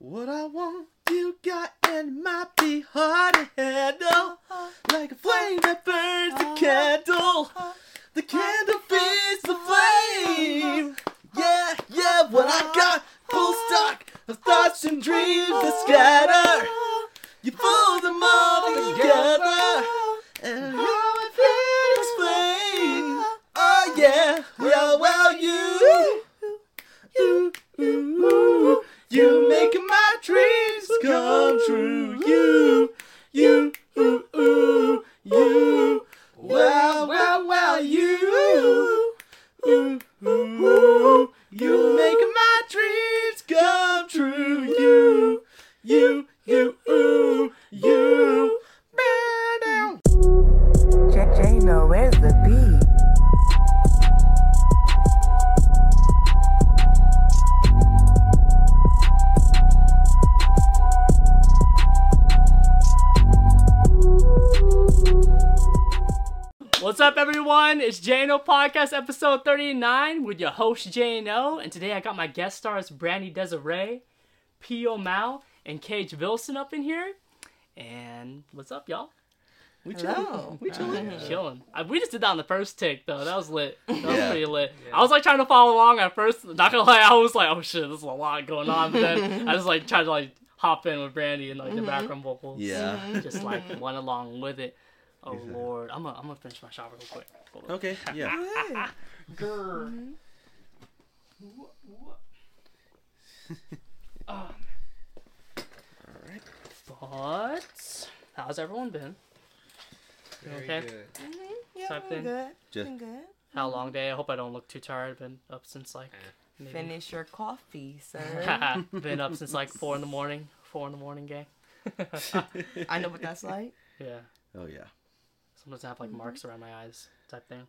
What I want, you got, and it might be hard to handle. Like a flame that burns the candle. The candle feeds the flame. Yeah, yeah, what I got, full stock of thoughts and dreams that scatter. You pull them all together. And how I feel explain. Oh, yeah, well, well, you. You, you, you making my dreams come true. You, you, ooh, ooh, you. Episode 39 with your host, JNO. And today I got my guest stars, Brandi Desiree, P O'Mal, and Cage Wilson up in here. And what's up, y'all? We Hello. chilling. We chilling. Chilling. I, we just did that on the first take, though. That was lit. That was Yeah. pretty lit. I was like trying to follow along at first. Not gonna lie, I was like, oh shit, there's a lot going on. But then I just like tried to like hop in with Brandi and like the mm-hmm. background vocals. Yeah. Just like mm-hmm. went along with it. Oh lord, I'm gonna I'm gonna finish my shower real quick. Hold on. Okay. Yeah. Grr. Mm-hmm. Um, All right. but how's everyone been? Very Okay. good. Mm-hmm. Yeah, Type I'm thing. good. Just- I'm good. How mm-hmm. long day? I hope I don't look too tired. Been up since like eh. maybe. Finish your coffee, sir. been up since like four in the morning. Four in the morning, gang. I know what that's like. Yeah. Oh yeah. Sometimes I have like marks around my eyes, type thing.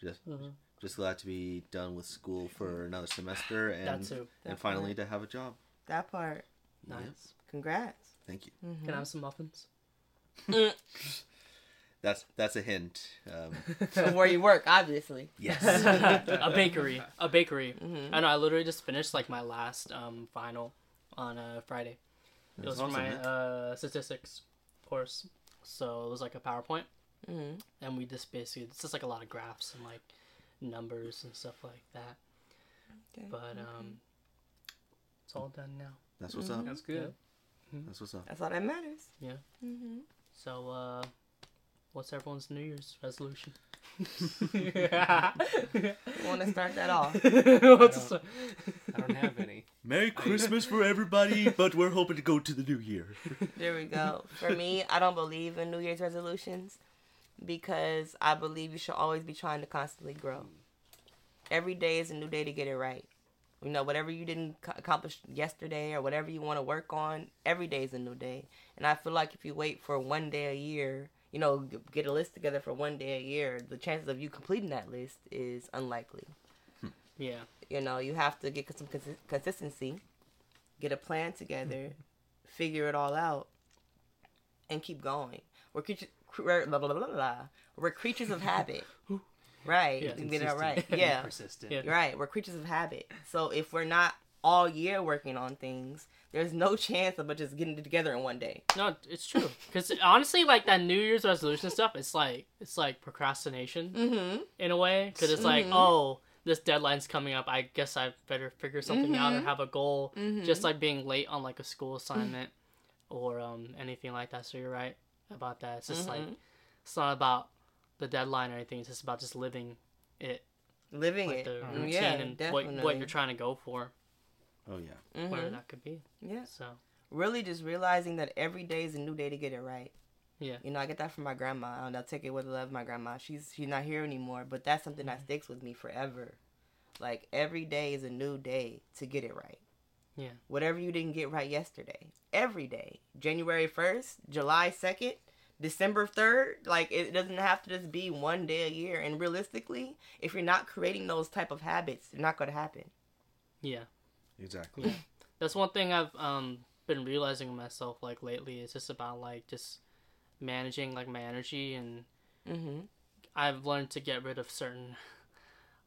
Just Mhm. Just glad to be done with school for another semester and That too. and finally to have a job. That part. Nice. Yep. Congrats. Thank you. Can I have some muffins? That's that's a hint. Um, So where you work, obviously. yes. a bakery. A bakery. Mhm. I know. I literally just finished like my last um final on uh, Friday. It That's was for my uh, statistics course. So it was like a PowerPoint, hmm and we just basically it's just like a lot of graphs and like numbers and stuff like that. Okay. But um, it's all done now. That's what's up. That's good. That's what's up. That's all that matters. Yeah. hmm So uh, what's everyone's New Year's resolution? Want to start that off? What's I I don't have any. Merry Christmas for everybody, but we're hoping to go to the new year. There we go. For me, I don't believe in New Year's resolutions because I believe you should always be trying to constantly grow. Every day is a new day to get it right. You know, whatever you didn't accomplish yesterday or whatever you want to work on, every day is a new day. And I feel like if you wait for one day a year, you know, get a list together for one day a year, the chances of you completing that list is unlikely. Hmm. yeah. You know, you have to get some consi- consistency, get a plan together, hmm. figure it all out, and keep going. We're creatures, we're, blah, blah, blah, we're creatures of habit. right. Yeah, you it right. Yeah. Persistent. Yeah. Right. We're creatures of habit. So if we're not all year working on things, there's no chance of us just getting it together in one day. No, it's true. Because honestly, like that New Year's resolution stuff, it's like it's like procrastination Mm-hmm. in a way. Because it's like, Mhm. oh, this deadline's coming up. I guess I better figure something out or Mhm. have a goal. Mhm. Just like being late on like a school assignment or um anything like that. So you're right about that. It's just like Mhm. it's not about the deadline or anything. It's just about just living it, living like it. the Mm, routine yeah, and what definitely. what you're trying to go for, Oh yeah. whatever Mhm. that could be. Yeah. So Really just realizing that every day is a new day to get it right. yeah, You know, I get that from my grandma, and I'll take it with love. My grandma, she's she's not here anymore, but that's something that sticks with me forever. Like every day is a new day to get it right. Yeah. Whatever you didn't get right yesterday, every day, January first, July second, December third, like it doesn't have to just be one day a year. And realistically, if you're not creating those type of habits, they're not going to happen. yeah. Exactly. That's one thing I've um been realizing myself like lately. It's just about like just managing like my energy and Mm-hmm. I've learned to get rid of certain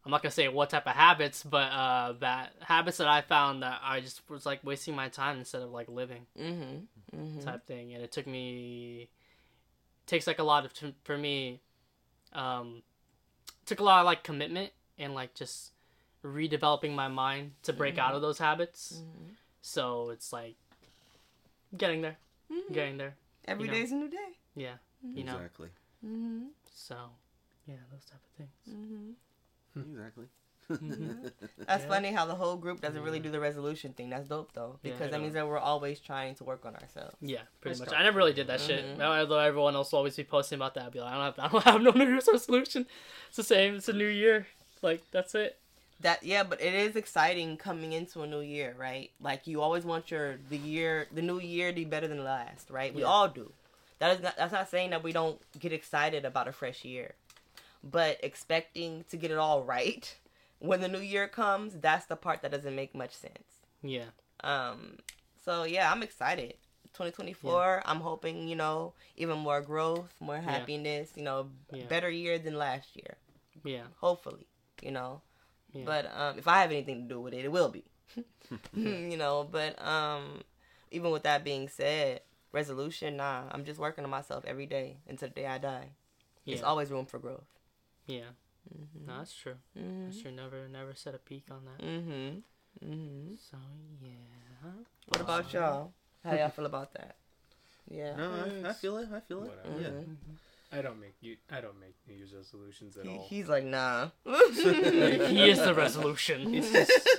I'm not gonna say what type of habits, but uh, that habits that I found that I just was like wasting my time instead of like living Mm-hmm. Mm-hmm. type thing, and it took me takes like a lot of t- for me. Um, took a lot of like commitment and like just redeveloping my mind to break out of those habits. Mhm. So it's like getting there, Mhm. getting there. Every you know. day's a new day. Yeah, you know. Exactly. Mm-hmm. So yeah, those type of things. Mm-hmm. Exactly. Mhm. That's Yeah. funny how the whole group doesn't really do the resolution thing. That's dope though, because I that means that we're always trying to work on ourselves. Yeah, pretty I much. stopped I never really did that Mhm. shit. Although everyone else will always be posting about that, I'd be like, I don't have, I don't have no New Year's resolution. It's the same. It's a new year. Like that's it. That yeah, but it is exciting coming into a new year, right? Like you always want your the year, the new year to be better than the last, right? We all do. That is not, that's not saying that we don't get excited about a fresh year, but expecting to get it all right when the new year comes, that's the part that doesn't make much sense. Yeah. Um, so yeah, I'm excited. 2024. I'm hoping you know even more growth, more happiness. You know, Yeah. better year than last year. Yeah. Hopefully, you know. Yeah. But um, if I have anything to do with it, it will be. you know. But um, even with that being said, resolution, nah. I'm just working on myself every day until the day I die. Yeah. There's always room for growth. Yeah. Mhm. No, that's true. Mhm. That's true. Never, never set a peak on that. Mm-hmm. Mm-hmm. So yeah. What about y'all? How y'all feel about that? Yeah. No, I, I feel it. I feel it. Whatever. Yeah. Mhm. I don't make you. I don't make New Year's resolutions at He, all. he's like, nah. he is the resolution. It's just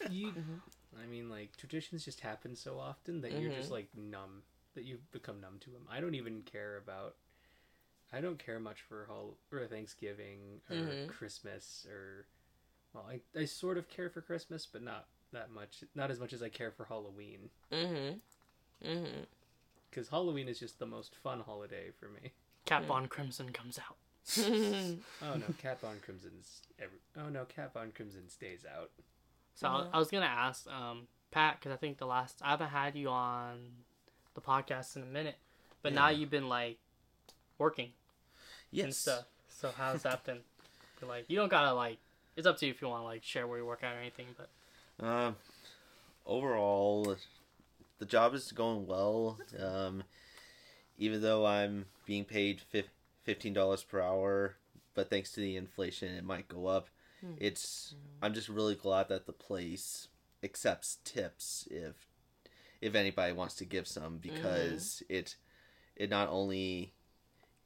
you. I mean, like traditions just happen so often that you're just Mhm. like numb. That you've become numb to them. I don't even care about. I don't care much for hol- or Thanksgiving or Mhm. Christmas or. Well, I I sort of care for Christmas, but not that much. Not as much as I care for Halloween. Mm-hmm. Mm-hmm. Because Halloween is just the most fun holiday for me. Cat Von Crimson comes out. Oh no, Cat Von Crimson's every. Oh no, Cat Von Crimson stays out. So I- Yeah. I was gonna ask um, Pat because I think the last I haven't had you on the podcast in a minute, but now you've been like working and Yes. stuff. So how's that been? But, like you don't gotta like. It's up to you if you want to like share where you work at or anything. But Um, overall, the job is going well. Um, even though I'm being paid fifteen dollars per hour, but thanks to the inflation, it might go up. Hmm. It's I'm just really glad that the place accepts tips if if anybody wants to give some because it it not only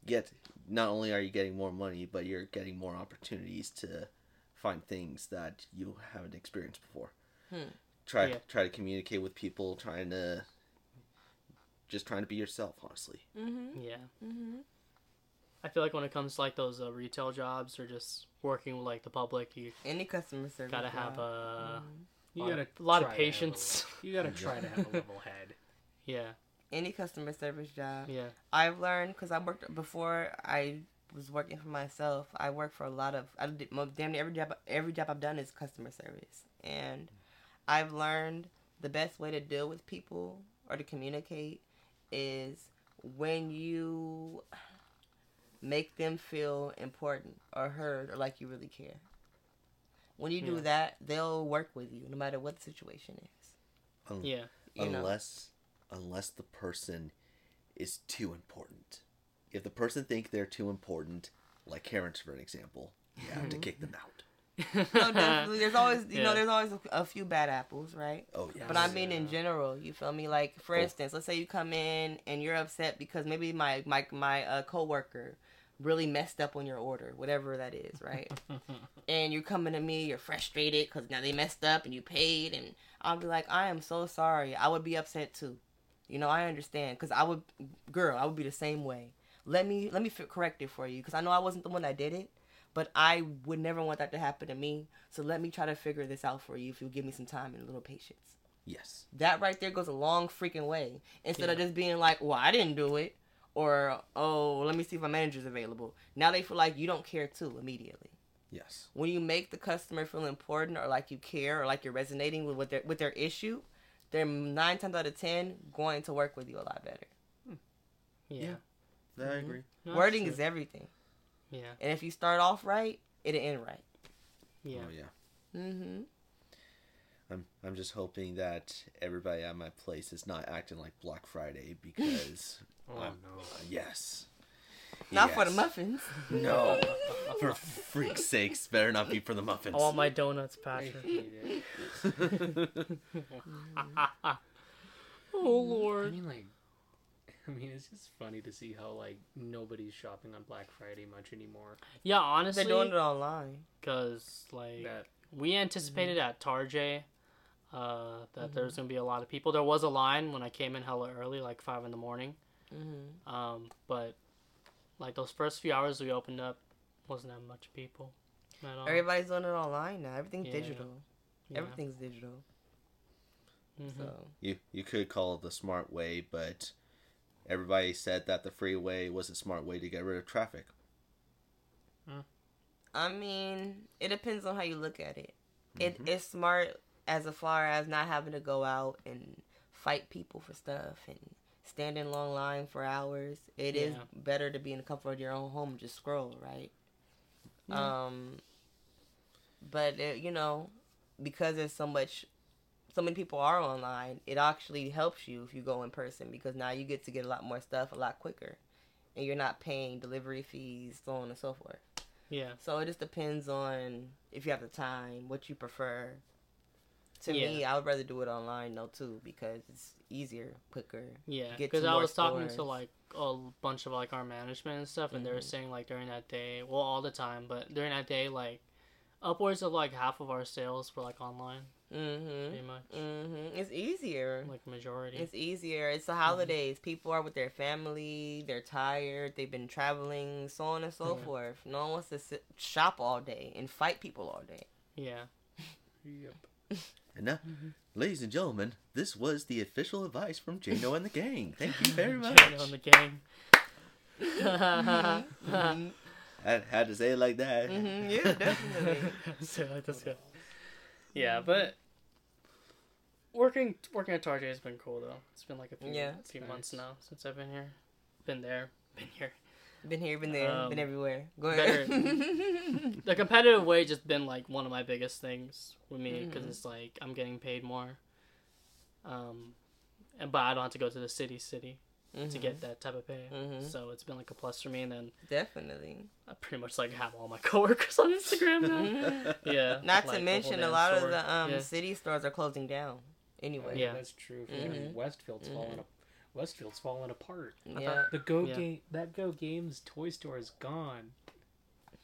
get not only are you getting more money, but you're getting more opportunities to find things that you haven't experienced before. Hmm. Try Yeah. try to communicate with people, trying to just trying to be yourself, honestly. Mhm. yeah, Mhm. I feel like when it comes to like those uh, retail jobs or just working with like the public, you Any customer service. gotta have job. a You lot, gotta a lot of try to have a patience. you gotta try to have a level head. yeah, any customer service job. yeah, I've learned because I worked before I was working for myself. I worked for a lot of I did, mo- damn near every job. Every job I've done is customer service, and I've learned the best way to deal with people or to communicate is when you make them feel important or heard or like you really care. When you do Yeah. that, they'll work with you no matter what the situation is. Un- yeah, You know? unless unless the person is too important. If the person think they're too important, like Karen for an example, you have to kick them out. No, definitely. There's always, you Yeah. know, there's always a, a few bad apples, right? Oh yeah. But I mean in general, you feel me? Like for Oh. instance, let's say you come in and you're upset because maybe my my my uh, coworker really messed up on your order, whatever that is, right? and you're coming to me, you're frustrated because now they messed up and you paid, and I'll be like, I am so sorry. I would be upset too. You know, I understand because I would, girl, I would be the same way. Let me let me correct it for you because I know I wasn't the one that did it, but I would never want that to happen to me. So let me try to figure this out for you if you give me some time and a little patience. yes. That right there goes a long freaking way. Instead of just being like, well, I didn't do it, or oh, let me see if my manager's available. Now they feel like you don't care too immediately Yes. when you make the customer feel important or like you care or like you're resonating with what their with their issue, they're nine times out of ten going to work with you a lot better. yeah. I Mm-hmm. agree. No, Wording true. is everything, yeah, and if you start off right, it'll end right. Yeah. Oh yeah. Mm-hmm. I'm I'm just hoping that everybody at my place is not acting like Black Friday because Oh I'm- no. yes. Not for the muffins. No. for freak's sakes, better not be for the muffins. I want my donuts, I Patrick. hate it. oh I Lord. mean, like, I mean, it's just funny to see how like nobody's shopping on Black Friday much anymore. Yeah, honestly, They're doing it online. because like That we anticipated at Tarjay uh, that there was gonna be a lot of people. There was a line when I came in hella early, like five in the morning. Mm-hmm. Um, but like those first few hours we opened up, wasn't that much people at all. Everybody's doing it online now. Everything's Yeah. digital. Yeah. Everything's digital. Mhm. So You you could call it the smart way, but everybody said that the freeway was a smart way to get rid of traffic. I mean, it depends on how you look at it. It it's smart as far as not having to go out and fight people for stuff and stand in long line for hours. It is Yeah. better to be in the comfort of your own home and just scroll, right? Um, but it, you know, because there's so much, so many people are online. It actually helps you if you go in person because now you get to get a lot more stuff a lot quicker, and you're not paying delivery fees, so on and so forth. Yeah. So it just depends on if you have the time, what you prefer. To Yeah. me, I would rather do it online though too because it's easier, quicker. Yeah, because I more was talking to like a bunch of like our management and stuff, and they were Mhm. saying like during that day, well, all the time, but during that day, like upwards of like half of our sales were like online, Mm-hmm. pretty much, Mm-hmm. It's easier. like majority. It's easier. It's the holidays. People are with their family. They're tired. They've been traveling, so on and so Yeah. forth. No one wants to sit, shop all day and fight people all day. yeah. yep. And now, ladies and gentlemen, this was the official advice from JNO and the gang. Thank you very much. JNO and the gang. Mhm. I had to say it like that. Mhm. Yeah, definitely. so like this guy. Yeah, but working working at Target has been cool though. It's been like a few, Yeah. few Nice. months now since I've been here. Been there, been here. Been here, been there, Um, been everywhere. Go better- ahead. the competitive way just been like one of my biggest things with me because Mhm. it's like I'm getting paid more. Um, and but I don't have to go to the city city to Mhm. get that type of pay. Mhm. So it's been like a plus for me. And then definitely. I pretty much like have all my coworkers on Instagram now. Yeah. Not like, to mention, a damn lot of the um Yeah. city stores are closing down. Anyway. Yeah. that's true. Mhm. Westfield's falling. Up. Westfield's falling apart. Yeah. The Go Yeah. Game, that Go Games toy store is gone.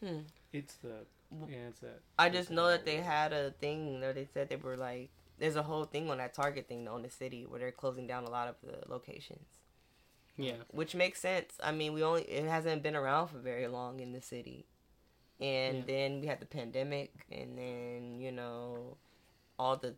Hmm. It's the yeah, it's that. I just know that they had a thing where they said they were like, there's a whole thing on that Target thing though in the city where they're closing down a lot of the locations, Yeah. which makes sense. I mean, we only it hasn't been around for very long in the city, and Yeah. then we had the pandemic, and then you know, all the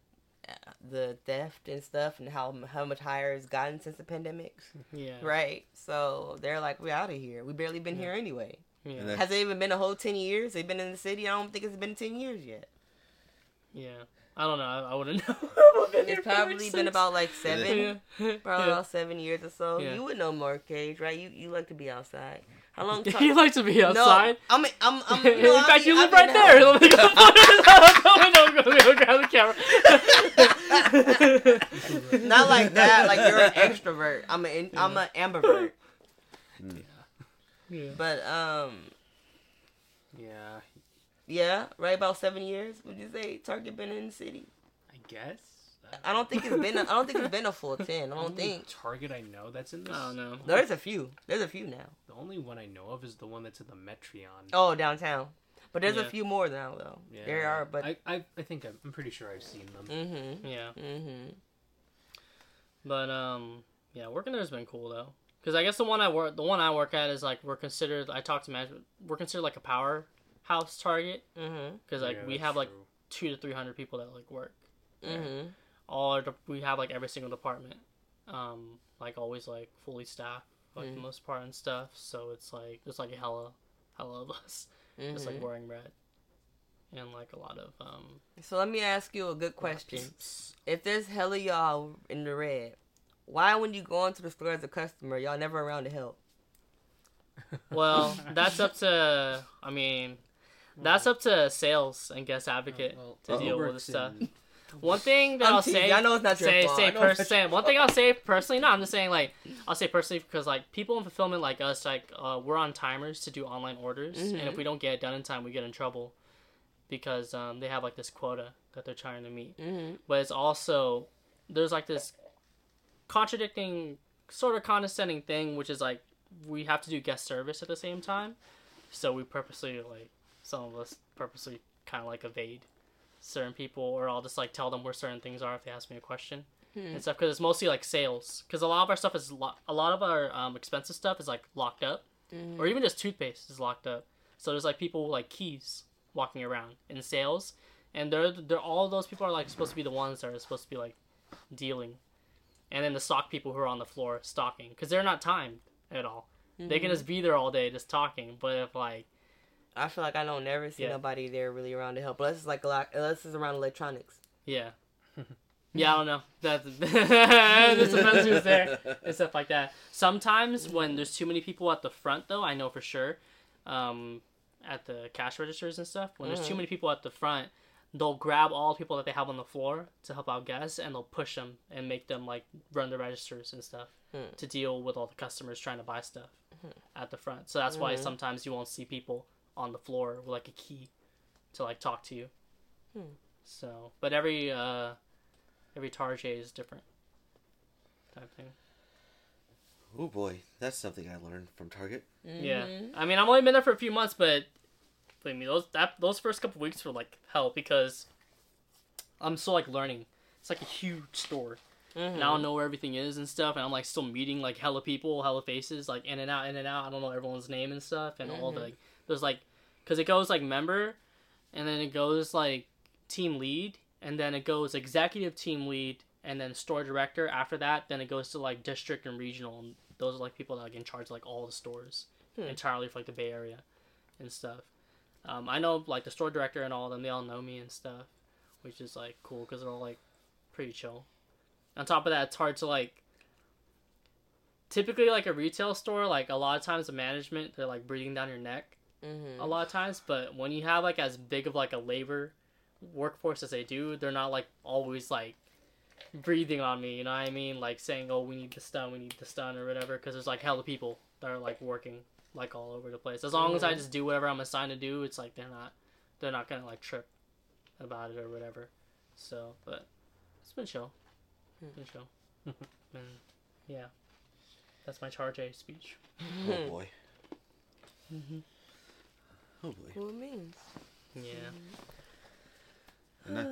the theft and stuff, and how how much higher it's gotten since the pandemic, Yeah. right? So they're like, we're out of here. We barely been Yeah. here anyway. Yeah. Has it even been a whole ten years? They've been in the city. I don't think it's been ten years yet. Yeah. I don't know. I, I wouldn't know. I've been It's probably been six- about like seven, Yeah. probably Yeah. about seven years or so. Yeah. You would know more, Cage, right? You you like to be outside. How long? you like to be outside? No, I'm I'm I'm. In no, I fact, mean- you I live mean, right there. Let me go Let me go grab the camera. Not like that. Like you're an extrovert. I'm an I'm an ambivert. Yeah. yeah. But um, Yeah, yeah, right about seven years. Would you say Target been in the city? I guess. I don't think it's been. A, I don't think it's been a full ten. I don't Only think. Target I know that's in this. I don't know. There's a few. There's a few now. The only one I know of is the one that's in the Metreon. Oh, downtown. But there's a few more now though. Yeah. There are, but. I, I I think I'm, I'm pretty sure I've seen them. mm-hmm. Yeah. Mm-hmm. But um, yeah, working there has been cool though. Because I guess the one I work, the one I work at is like we're considered. I talked to management. We're considered like a powerhouse target Mm-hmm. because like Yeah, we that's have like true. two to three hundred people that like work. Mm-hmm. All our, de- we have like every single department, um, like always like fully staffed for like the Mm. most part and stuff. So it's like there's like a hella, hella of us just like Mhm. wearing red, and like a lot of um. So let me ask you a good question. If there's hella y'all in the red, why when you go into the store as a customer, y'all never around to help? Well, that's up to. I mean, That's up to sales and guest advocate well, to deal with works this stuff. One thing that I'm I'll say, I know it's not your say, fault. say, know per- it's- say, one thing I'll say personally. No, I'm just saying like I'll say personally because like people in fulfillment like us, like uh, we're on timers to do online orders, and if Mhm. we don't get it done in time, we get in trouble because um, they have like this quota that they're trying to meet. Mhm. But it's also there's like this contradicting, sort of condescending thing, which is like we have to do guest service at the same time, so we purposely like some of us purposely kind of like evade certain people, or I'll just like tell them where certain things are if they ask me a question Hmm. and stuff. Because it's mostly like sales. Because a lot of our stuff is lo- a lot of our um, expensive stuff is like locked up, Mhm. or even just toothpaste is locked up. So there's like people with like keys walking around in sales, and they're they're all those people are like supposed to be the ones that are supposed to be like dealing, and then the stock people who are on the floor stocking because they're not timed at all. They can Mhm. just be there all day just talking. But if like I feel like I don't never see Yeah. nobody there really around to help. Unless it's like a lot, unless it's around electronics. Yeah. yeah, I don't know. That this depends who's there and stuff like that. Sometimes when there's too many people at the front, though, I know for sure, um, at the cash registers and stuff, when there's too Mhm. many people at the front, they'll grab all the people that they have on the floor to help out guests, and they'll push them and make them like run the registers and stuff Hmm. to deal with all the customers trying to buy stuff at the front. So that's why Mhm. sometimes you won't see people on the floor with like a key to like talk to you. Hmm. So, but every uh, every Target is different type thing. Oh boy, that's something I learned from Target. Yeah, Mhm. I mean, I've only been there for a few months, but believe me, those that those first couple weeks were like hell because I'm still like learning. It's like a huge store, Mhm. and I don't know where everything is and stuff, and I'm like still meeting like hella people, hella faces, like in and out, in and out. I don't know everyone's name and stuff, and all the Mhm. like, there's like, cause it goes like member, and then it goes like team lead, and then it goes executive team lead, and then store director. After that, then it goes to like district and regional, and those are like people that are like in charge of like all the stores Hmm. entirely for like the Bay Area and stuff. Um, I know like the store director and all of them, they all know me and stuff, which is like cool because they're all like pretty chill. On top of that, it's hard to like. Typically, like a retail store, like a lot of times the management they're like breathing down your neck Mhm. a lot of times. But when you have like as big of like a labor workforce as they do, they're not like always like breathing on me. You know what I mean? Like saying, "Oh, we need this done, we need this done," or whatever. Because there's like hella people that are like working like all over the place. As long as I Mhm. just do whatever I'm assigned to do, it's like they're not they're not gonna like trip about it or whatever. So, but it's been chill. Hmm. Been chill. and yeah, that's my charge A speech. Oh boy. Mm-hmm. Boy. What it means? Yeah. And, that,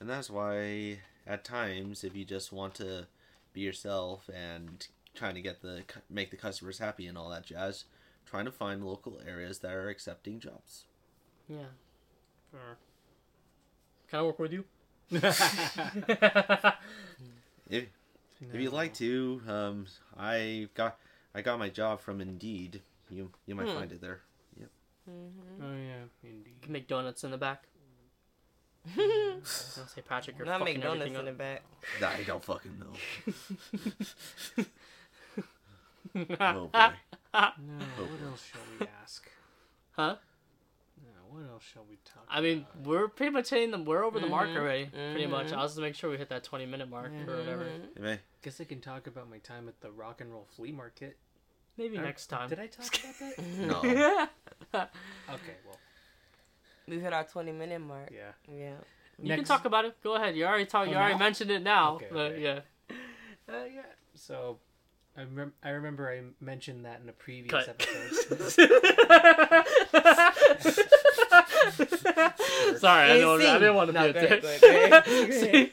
and that's why at times if you just want to be yourself and trying to get the make the customers happy and all that jazz, trying to find local areas that are accepting jobs. Yeah. Or- Can I work with you? If if you'd like to, um, I got I got my job from Indeed. You you might Hmm. find it there. Mhm. Oh yeah, indeed. Can make donuts in the back. I'll say Patrick, you're Not fucking make donuts everything in the up. back. I don't fucking know. Oh boy. No, Oh, what else shall we ask? Huh? No, what else shall we talk? I mean, about? we're pretty much hitting the we're over the mark Mhm, already. Pretty much. I'll just make sure we hit that 20 minute mark or whatever. Mhm. Guess I can talk about my time at the rock and roll flea market. Maybe Or- next time. Did I talk about that? No. okay, well, We've hit our 20 minute mark. yeah. Yeah. You can talk about it. Go ahead. You already talked. Oh, you already now? mentioned it now. Okay, but okay. yeah. Uh, yeah. So, I, rem- I remember I mentioned that in a previous Cut. episode. Sorry, I, don't, I didn't want to No, be go a ahead, dick. go ahead, go ahead.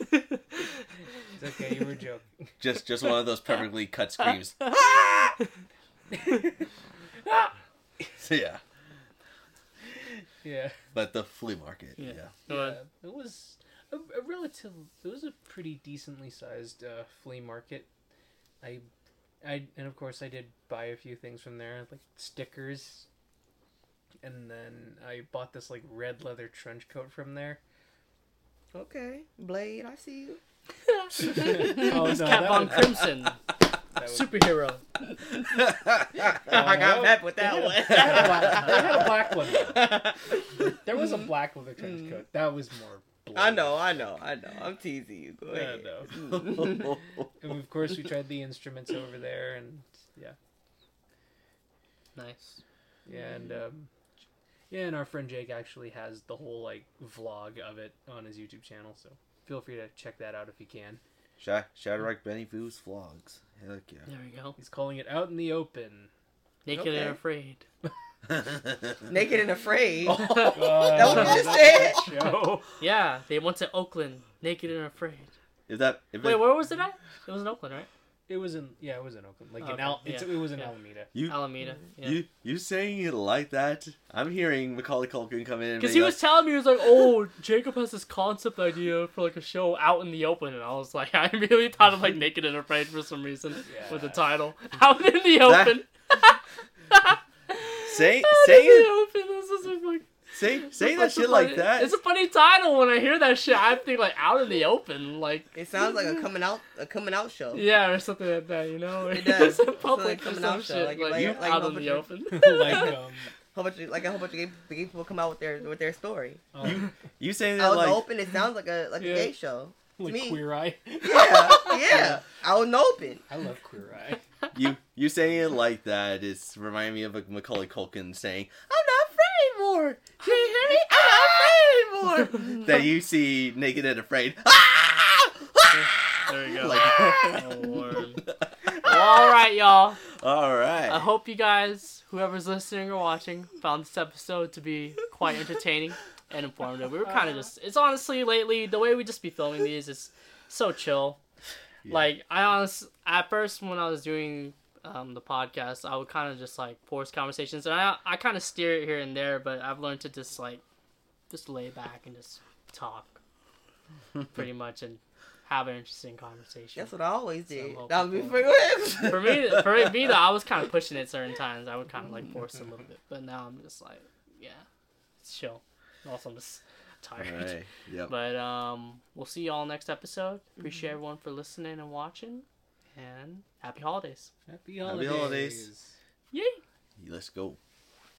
it's okay, you were joking. just just one of those perfectly cut screams. So, yeah, Yeah. but the flea market. Yeah. Yeah. Yeah, it was a, a relative. It was a pretty decently sized uh, flea market. I, I, and of course I did buy a few things from there, like stickers. And then I bought this like red leather trench coat from there. Okay. Blade, I see you. oh Cat Von Crimson. that was- Superhero. I got mad with that they one. Had a, black, they had a black one. though. There was a black leather trench coat. That was more. I know, I know, I know. I'm teasing you. Go Yeah, ahead. no. And of course, we tried the instruments over there, and yeah, Nice. yeah, and um, yeah, and our friend Jake actually has the whole like vlog of it on his YouTube channel. So feel free to check that out if you can. Sha- Shadrach Benny Foo's vlogs. Heck There we go. He's calling it out in the open. Naked Okay. and afraid. Naked and afraid. God, oh, what you just that said? Show. Yeah, they went to Oakland. Naked and afraid. Is that if Wait, it, where was it at? It was in Oakland, right? It was in yeah, it was in Oakland. Like oh, in Okay, Al- it's, yeah, it was in yeah. Alameda. you Alameda. Yeah. you you saying it like that? I'm hearing Macaulay Culkin come in and Because be he like, was telling me, he was like, "Oh, Jacob has this concept idea for like a show out in the open," and I was like, I immediately thought of like Naked and Afraid for some reason with the Yeah. title, "Out in the That- Open." say Out say in the it open. This is like, say say that shit funny- like that. It's a funny title. When I hear that shit, I think like "Out in the Open," like It sounds like a coming out a coming out show. yeah, or something like that. You know, It does. It's in It's public like or coming some out show, shit. like- Like, like- you like out in the much- open. like um, Whole bunch of, like a whole bunch of gay, gay people come out with their with their story. um you saying that Out in like the open, it sounds like a like Yeah. a gay show. like me. Queer Eye. Yeah, yeah. Out in the open. I love Queer Eye. you you saying it like that is remind me of like Macaulay Culkin saying, "I'm not afraid more." Can you hear me? I'm not afraid more. that you see naked and afraid. Ah! Ah! There you go. Like, Oh, all right, y'all. all right. I hope you guys, whoever's listening or watching, found this episode to be quite entertaining and informative. We were kind of just, it's honestly lately, the way we just be filming these is so chill. Yeah. Like, I honest, at first when I was doing um, the podcast, I would kind of just like force conversations. And I, I kind of steer it here and there, but I've learned to just like, just lay back and just talk pretty much and have an interesting conversation. That's what I always So did. I'm That would be hoping for for me, for me though, I was kind of pushing it certain times. I would kind of like force a little bit, but now I'm just like, yeah, it's chill. Also, I'm just tired. right. Yep. But um, we'll see y'all next episode. Appreciate everyone for listening and watching, and happy holidays. Happy Happy holidays. holidays. Yay! Let's go.